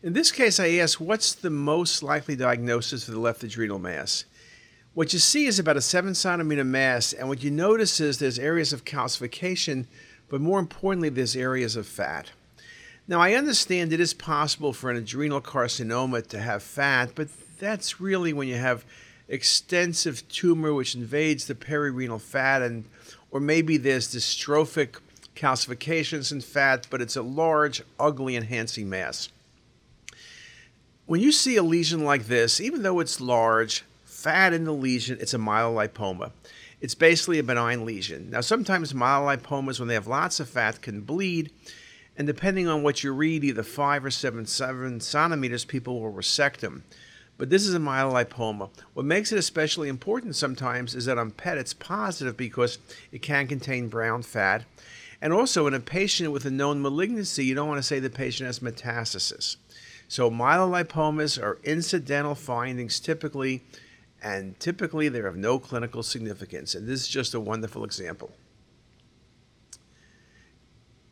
In this case, I asked what's the most likely diagnosis for the left adrenal mass? What you see is about a 7 centimeter mass, and what you notice is there's areas of calcification, but more importantly, there's areas of fat. Now, I understand it is possible for an adrenal carcinoma to have fat, but that's really when you have extensive tumor which invades the perirenal fat, and or maybe there's dystrophic calcifications in fat, but it's a large, ugly, enhancing mass. When you see a lesion like this, even though it's large, fat in the lesion, it's a myelolipoma. It's basically a benign lesion. Now, sometimes myelolipomas, when they have lots of fat, can bleed, and depending on what you read, either five or seven, seven centimeters, people will resect them. But this is a myelolipoma. What makes it especially important sometimes is that on PET it's positive because it can contain brown fat. And also, in a patient with a known malignancy, you don't want to say the patient has metastasis. So myelolipomas are incidental findings typically, and typically they're of no clinical significance. And this is just a wonderful example.